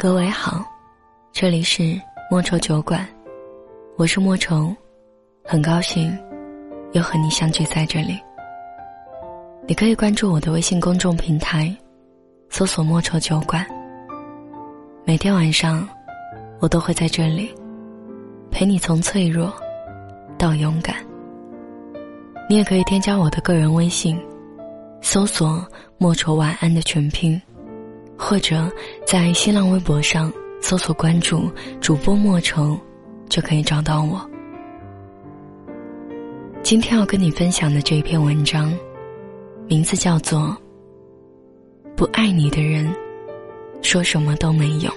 各位好，这里是莫愁酒馆，我是莫愁，很高兴又和你相聚在这里。你可以关注我的微信公众平台，搜索“莫愁酒馆”。每天晚上，我都会在这里陪你从脆弱到勇敢。你也可以添加我的个人微信，搜索“莫愁晚安”的全拼。或者在新浪微博上搜索关注主播莫愁，就可以找到我。今天要跟你分享的这一篇文章，名字叫做《不爱你的人说什么都没用》。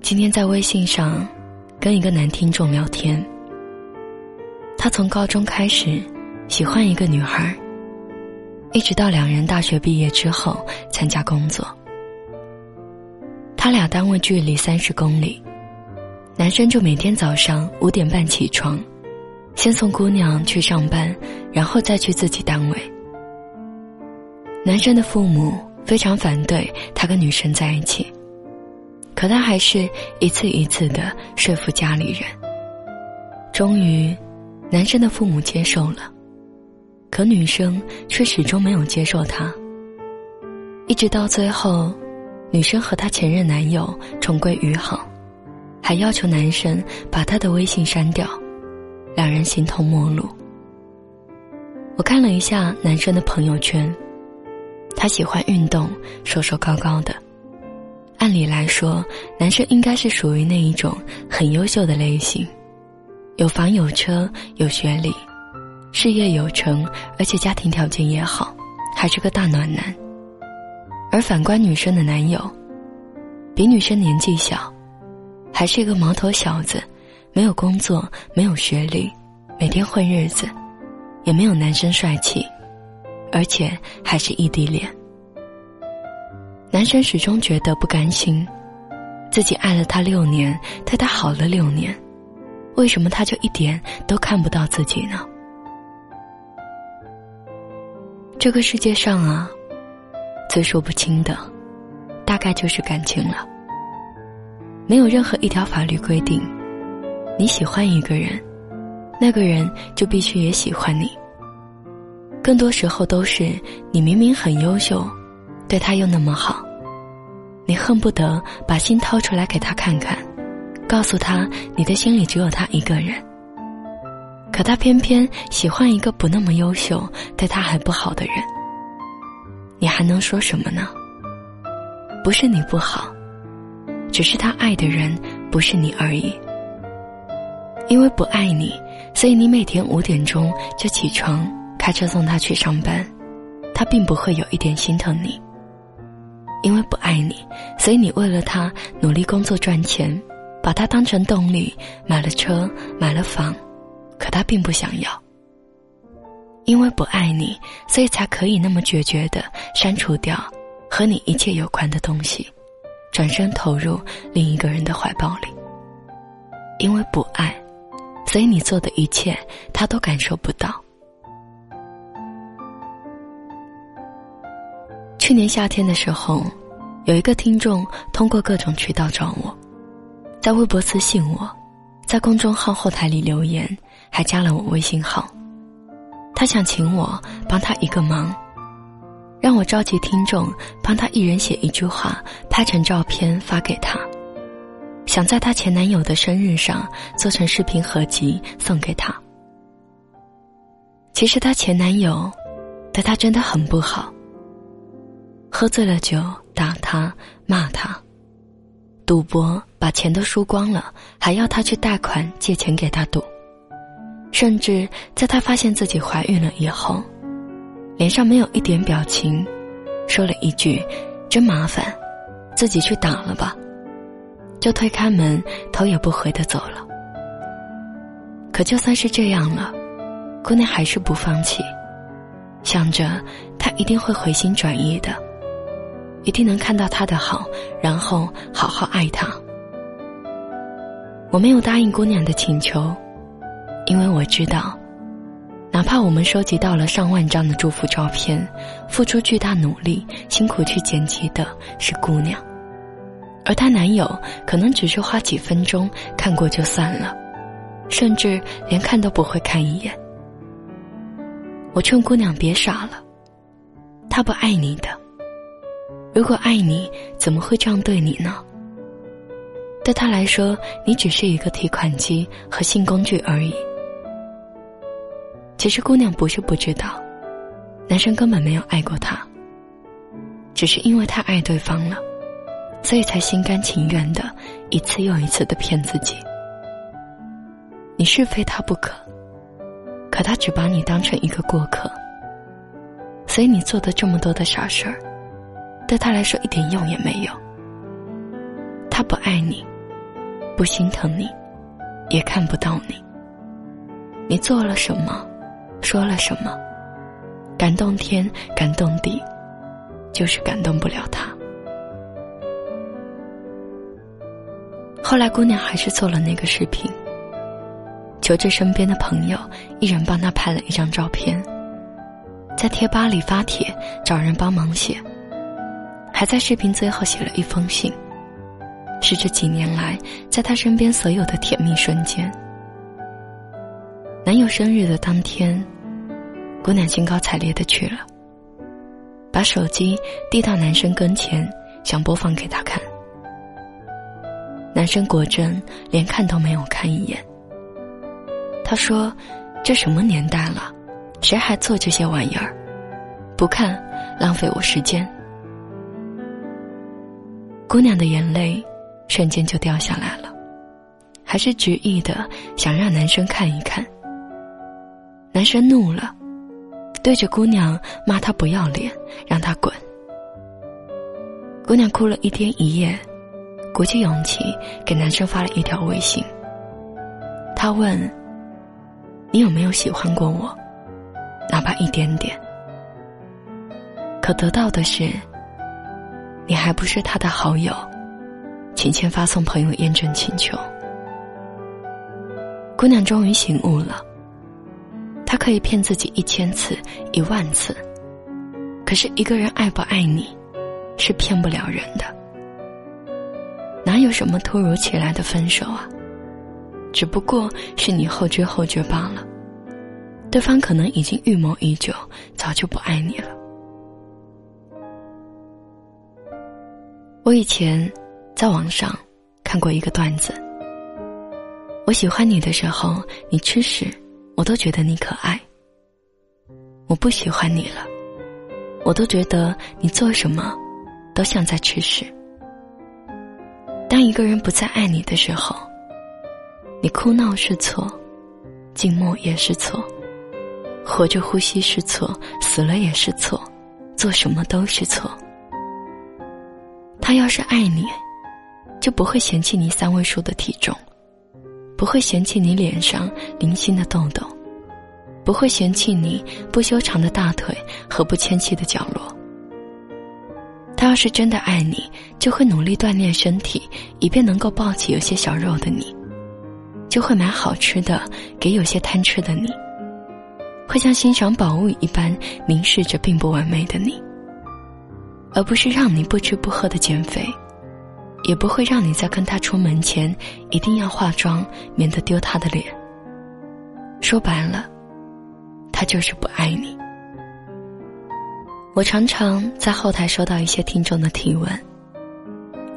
今天在微信上跟一个男听众聊天，他从高中开始喜欢一个女孩。一直到两人大学毕业之后参加工作，他俩单位距离三十公里，男生就每天早上五点半起床，先送姑娘去上班，然后再去自己单位。男生的父母非常反对他跟女生在一起，可他还是一次一次的说服家里人。终于，男生的父母接受了。可女生却始终没有接受他，一直到最后，女生和她前任男友重归于好，还要求男生把她的微信删掉，两人形同陌路。我看了一下男生的朋友圈，他喜欢运动，瘦瘦高高的，按理来说，男生应该是属于那一种很优秀的类型，有房有车有学历。事业有成，而且家庭条件也好，还是个大暖男。而反观女生的男友，比女生年纪小，还是一个毛头小子，没有工作，没有学历，每天混日子，也没有男生帅气，而且还是异地恋。男生始终觉得不甘心，自己爱了他六年，对他好了六年，为什么他就一点都看不到自己呢？这个世界上啊，最说不清的，大概就是感情了。没有任何一条法律规定，你喜欢一个人，那个人就必须也喜欢你。更多时候都是你明明很优秀，对他又那么好，你恨不得把心掏出来给他看看，告诉他你的心里只有他一个人。可他偏偏喜欢一个不那么优秀、对他还不好的人，你还能说什么呢？不是你不好，只是他爱的人不是你而已。因为不爱你，所以你每天五点钟就起床开车送他去上班，他并不会有一点心疼你。因为不爱你，所以你为了他努力工作赚钱，把他当成动力，买了车，买了房。可他并不想要，因为不爱你，所以才可以那么决绝的删除掉和你一切有关的东西，转身投入另一个人的怀抱里。因为不爱，所以你做的一切他都感受不到。去年夏天的时候，有一个听众通过各种渠道找我，在微博私信我，在公众号后台里留言。还加了我微信号，他想请我帮他一个忙，让我召集听众帮他一人写一句话，拍成照片发给他，想在他前男友的生日上做成视频合集送给他。其实他前男友对他真的很不好，喝醉了酒打他骂他，赌博把钱都输光了，还要他去贷款借钱给他赌。甚至在她发现自己怀孕了以后，脸上没有一点表情，说了一句：“真麻烦，自己去打了吧。”就推开门，头也不回的走了。可就算是这样了，姑娘还是不放弃，想着他一定会回心转意的，一定能看到他的好，然后好好爱他。我没有答应姑娘的请求。因为我知道，哪怕我们收集到了上万张的祝福照片，付出巨大努力、辛苦去剪辑的是姑娘，而她男友可能只是花几分钟看过就算了，甚至连看都不会看一眼。我劝姑娘别傻了，他不爱你的。如果爱你，怎么会这样对你呢？对他来说，你只是一个提款机和性工具而已。其实姑娘不是不知道，男生根本没有爱过她，只是因为太爱对方了，所以才心甘情愿的一次又一次的骗自己。你是非他不可，可他只把你当成一个过客，所以你做的这么多的傻事儿，对他来说一点用也没有。他不爱你，不心疼你，也看不到你。你做了什么？说了什么？感动天，感动地，就是感动不了他。后来，姑娘还是做了那个视频，求着身边的朋友一人帮她拍了一张照片，在贴吧里发帖找人帮忙写，还在视频最后写了一封信，是这几年来在她身边所有的甜蜜瞬间。男友生日的当天，姑娘兴高采烈的去了，把手机递到男生跟前，想播放给他看。男生果真连看都没有看一眼。他说：“这什么年代了，谁还做这些玩意儿？不看，浪费我时间。”姑娘的眼泪瞬间就掉下来了，还是执意的想让男生看一看。男生怒了，对着姑娘骂她不要脸，让她滚。姑娘哭了一天一夜，鼓起勇气给男生发了一条微信。他问：“你有没有喜欢过我？哪怕一点点？”可得到的是：“你还不是他的好友，请先发送朋友验证请求。”姑娘终于醒悟了。他可以骗自己一千次、一万次，可是一个人爱不爱你，是骗不了人的。哪有什么突如其来的分手啊？只不过是你后知后觉罢了。对方可能已经预谋已久，早就不爱你了。我以前在网上看过一个段子：我喜欢你的时候，你吃屎。我都觉得你可爱。我不喜欢你了，我都觉得你做什么都像在吃屎。当一个人不再爱你的时候，你哭闹是错，静默也是错，活着呼吸是错，死了也是错，做什么都是错。他要是爱你，就不会嫌弃你三位数的体重。不会嫌弃你脸上零星的痘痘，不会嫌弃你不修长的大腿和不纤细的角落。他要是真的爱你，就会努力锻炼身体，以便能够抱起有些小肉的你；就会买好吃的给有些贪吃的你；会像欣赏宝物一般凝视着并不完美的你，而不是让你不吃不喝的减肥。也不会让你在跟他出门前一定要化妆，免得丢他的脸。说白了，他就是不爱你。我常常在后台收到一些听众的提问：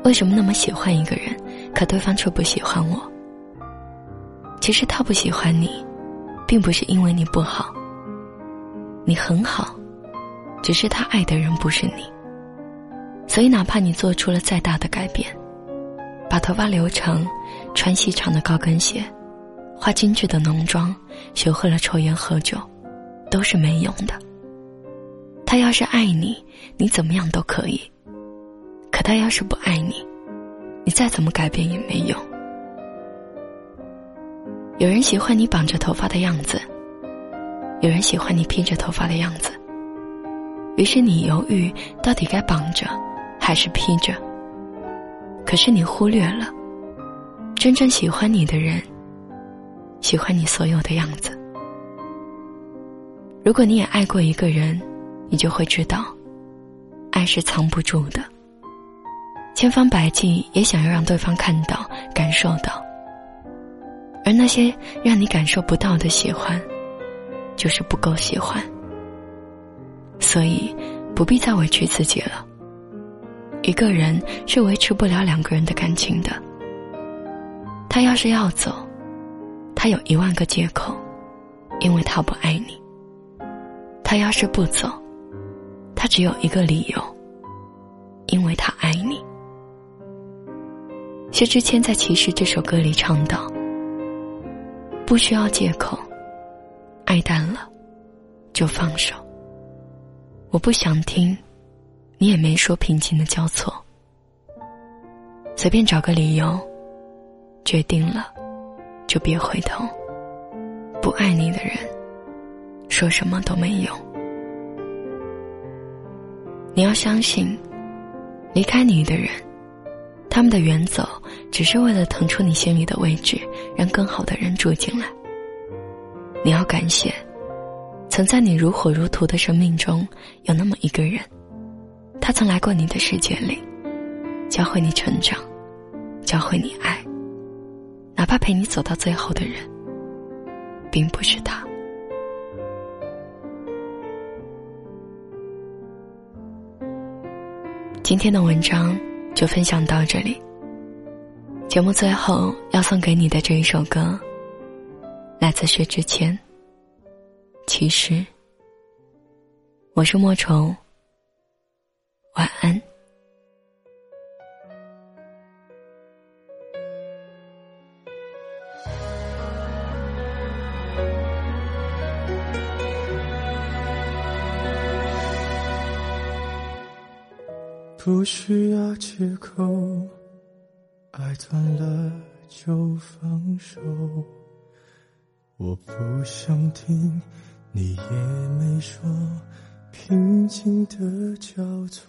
为什么那么喜欢一个人，可对方却不喜欢我？其实他不喜欢你，并不是因为你不好，你很好，只是他爱的人不是你。所以，哪怕你做出了再大的改变，把头发留长，穿细长的高跟鞋，化精致的浓妆，学会了抽烟喝酒，都是没用的。他要是爱你，你怎么样都可以；可他要是不爱你，你再怎么改变也没用。有人喜欢你绑着头发的样子，有人喜欢你披着头发的样子，于是你犹豫，到底该绑着。还是披着，可是你忽略了，真正喜欢你的人，喜欢你所有的样子。如果你也爱过一个人，你就会知道，爱是藏不住的。千方百计也想要让对方看到、感受到，而那些让你感受不到的喜欢，就是不够喜欢。所以，不必再委屈自己了。一个人是维持不了两个人的感情的。他要是要走，他有一万个借口，因为他不爱你。他要是不走，他只有一个理由，因为他爱你。薛之谦在《其实》这首歌里唱道：“不需要借口，爱淡了，就放手。我不想听，你也没说平静的交错，随便找个理由，决定了，就别回头。不爱你的人。”说什么都没用。你要相信，离开你的人，他们的远走只是为了腾出你心里的位置，让更好的人住进来。你要感谢，曾在你如火如荼的生命中有那么一个人，他曾来过你的世界里，教会你成长，教会你爱，哪怕陪你走到最后的人，并不是他。今天的文章就分享到这里。节目最后要送给你的这一首歌，来自薛之谦。其实，我是莫愁。晚安。不需要借口，爱断了就放手。我不想听，你也没说平静的交错。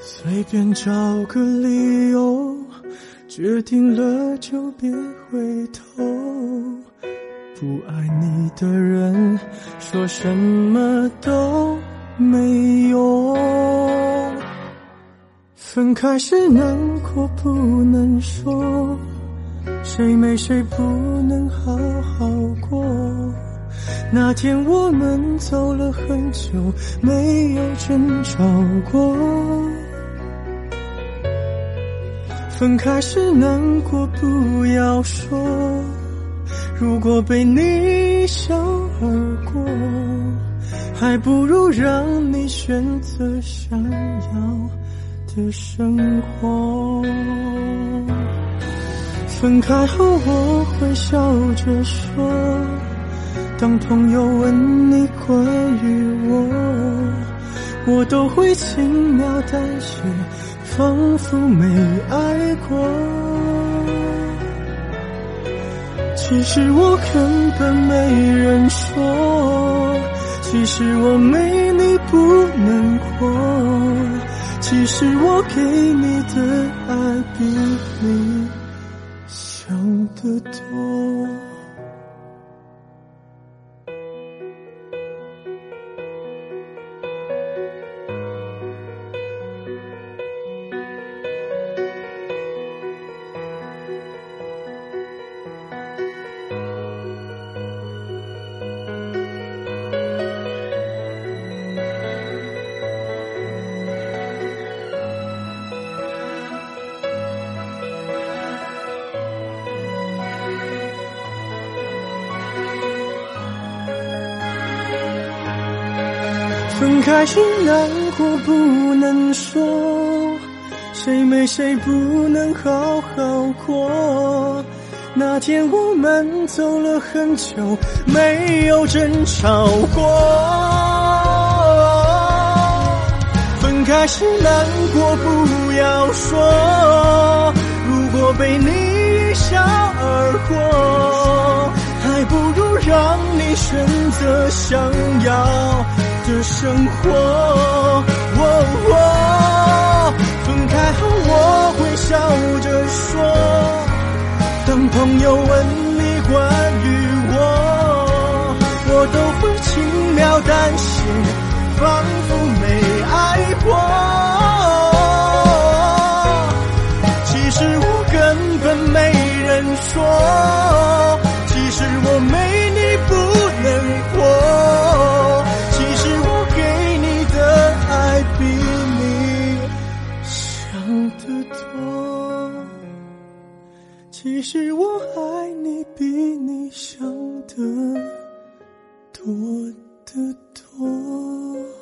随便找个理由，决定了就别回头。不爱你的人，说什么都。没用，分开时难过不能说，谁没谁不能好好过。那天我们走了很久，没有争吵过。分开时难过不要说，如果被你一笑而过。还不如让你选择想要的生活。分开后我会笑着说，当朋友问你关于我，我都会轻描淡写，仿佛没爱过。其实我根本没人说。其实我没你不难过，其实我给你的爱比你想的多。开时难过不能说，谁没谁不能好好过。那天我们走了很久，没有争吵过。分开时难过不要说，如果被你一笑而过，还不如让你选择想要。的生活。分开后我会笑着说当朋友问你关于我我都会轻描淡写仿佛没爱过。其实我根本没人说多其实我爱你比你想的多得多。